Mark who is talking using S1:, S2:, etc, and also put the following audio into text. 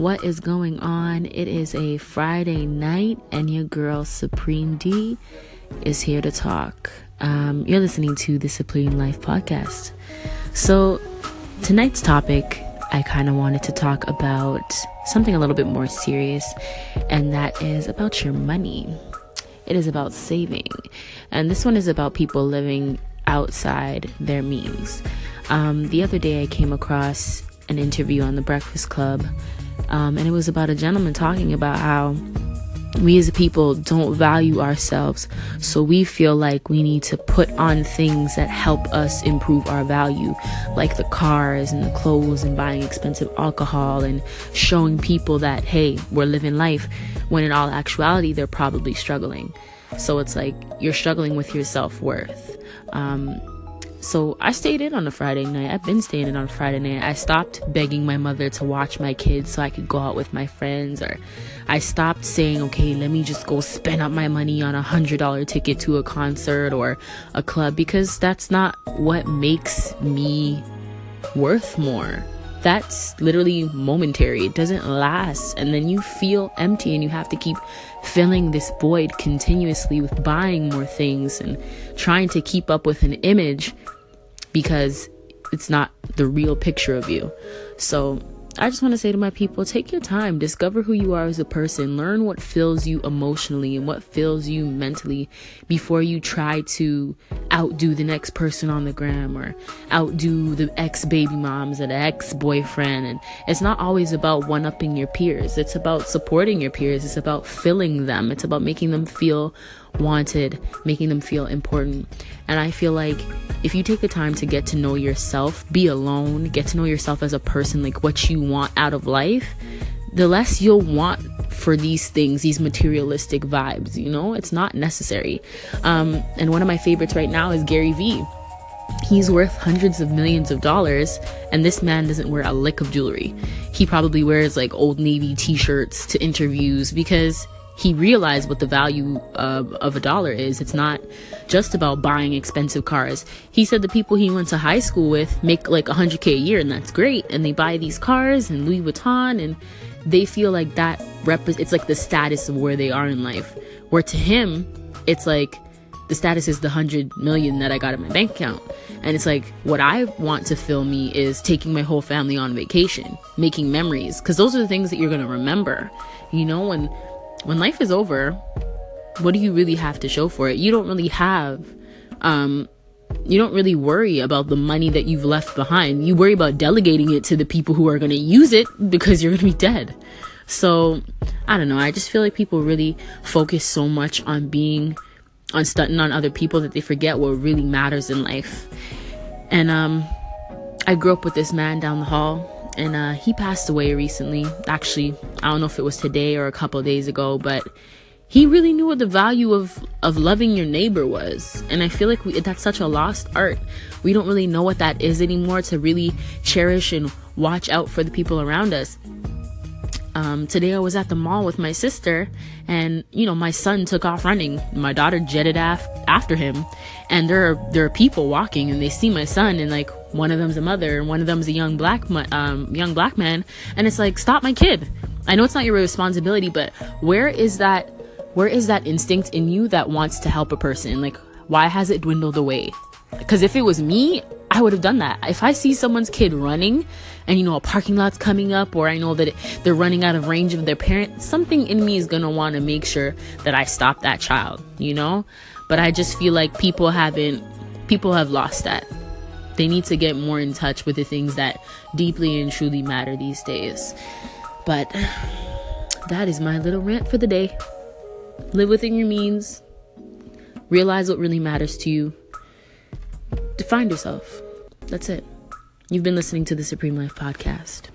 S1: What is going on? It is a Friday night, and your girl Supreme D is here to talk. Um, you're listening to the Supreme Life podcast. So, tonight's topic, I kind of wanted to talk about something a little bit more serious, and that is about your money. It is about saving, and this one is about people living outside their means. Um, the other day, I came across an interview on the Breakfast Club um, and it was about a gentleman talking about how we as a people don't value ourselves, so we feel like we need to put on things that help us improve our value, like the cars and the clothes and buying expensive alcohol and showing people that, hey, we're living life, when in all actuality, they're probably struggling. So it's like you're struggling with your self worth. Um, so I stayed in on a Friday night. I've been staying in on a Friday night. I stopped begging my mother to watch my kids so I could go out with my friends, or I stopped saying, okay, let me just go spend up my money on a hundred dollar ticket to a concert or a club because that's not what makes me worth more. That's literally momentary. It doesn't last. And then you feel empty and you have to keep filling this void continuously with buying more things and trying to keep up with an image because it's not the real picture of you. So I just want to say to my people take your time, discover who you are as a person, learn what fills you emotionally and what fills you mentally before you try to outdo the next person on the gram or outdo the ex baby moms the ex boyfriend. And it's not always about one upping your peers, it's about supporting your peers, it's about filling them, it's about making them feel wanted, making them feel important. And I feel like if you take the time to get to know yourself, be alone, get to know yourself as a person, like what you want out of life, the less you'll want for these things, these materialistic vibes, you know? It's not necessary. Um, and one of my favorites right now is Gary Vee. He's worth hundreds of millions of dollars, and this man doesn't wear a lick of jewelry. He probably wears like old Navy t shirts to interviews because he realized what the value of, of a dollar is. It's not just about buying expensive cars. He said the people he went to high school with make like 100k a year, and that's great. And they buy these cars and Louis Vuitton, and they feel like that rep- it's like the status of where they are in life. Where to him, it's like the status is the 100 million that I got in my bank account. And it's like what I want to fill me is taking my whole family on vacation, making memories, because those are the things that you're going to remember. You know, when when life is over, what do you really have to show for it? You don't really have, um, you don't really worry about the money that you've left behind. You worry about delegating it to the people who are going to use it because you're going to be dead. So, I don't know. I just feel like people really focus so much on being, on stunting on other people that they forget what really matters in life. And, um, I grew up with this man down the hall and uh, he passed away recently. Actually, I don't know if it was today or a couple days ago, but he really knew what the value of of loving your neighbor was, and I feel like we, that's such a lost art. We don't really know what that is anymore to really cherish and watch out for the people around us. Um, today I was at the mall with my sister, and you know my son took off running. My daughter jetted af- after him, and there are there are people walking, and they see my son, and like one of them's a mother, and one of them's a young black um, young black man, and it's like stop my kid. I know it's not your responsibility, but where is that? Where is that instinct in you that wants to help a person? Like, why has it dwindled away? Because if it was me, I would have done that. If I see someone's kid running and you know a parking lot's coming up or I know that they're running out of range of their parent, something in me is going to want to make sure that I stop that child, you know? But I just feel like people haven't people have lost that. They need to get more in touch with the things that deeply and truly matter these days. But that is my little rant for the day. Live within your means. Realize what really matters to you Define yourself. That's it. You've been listening to the Supreme Life Podcast.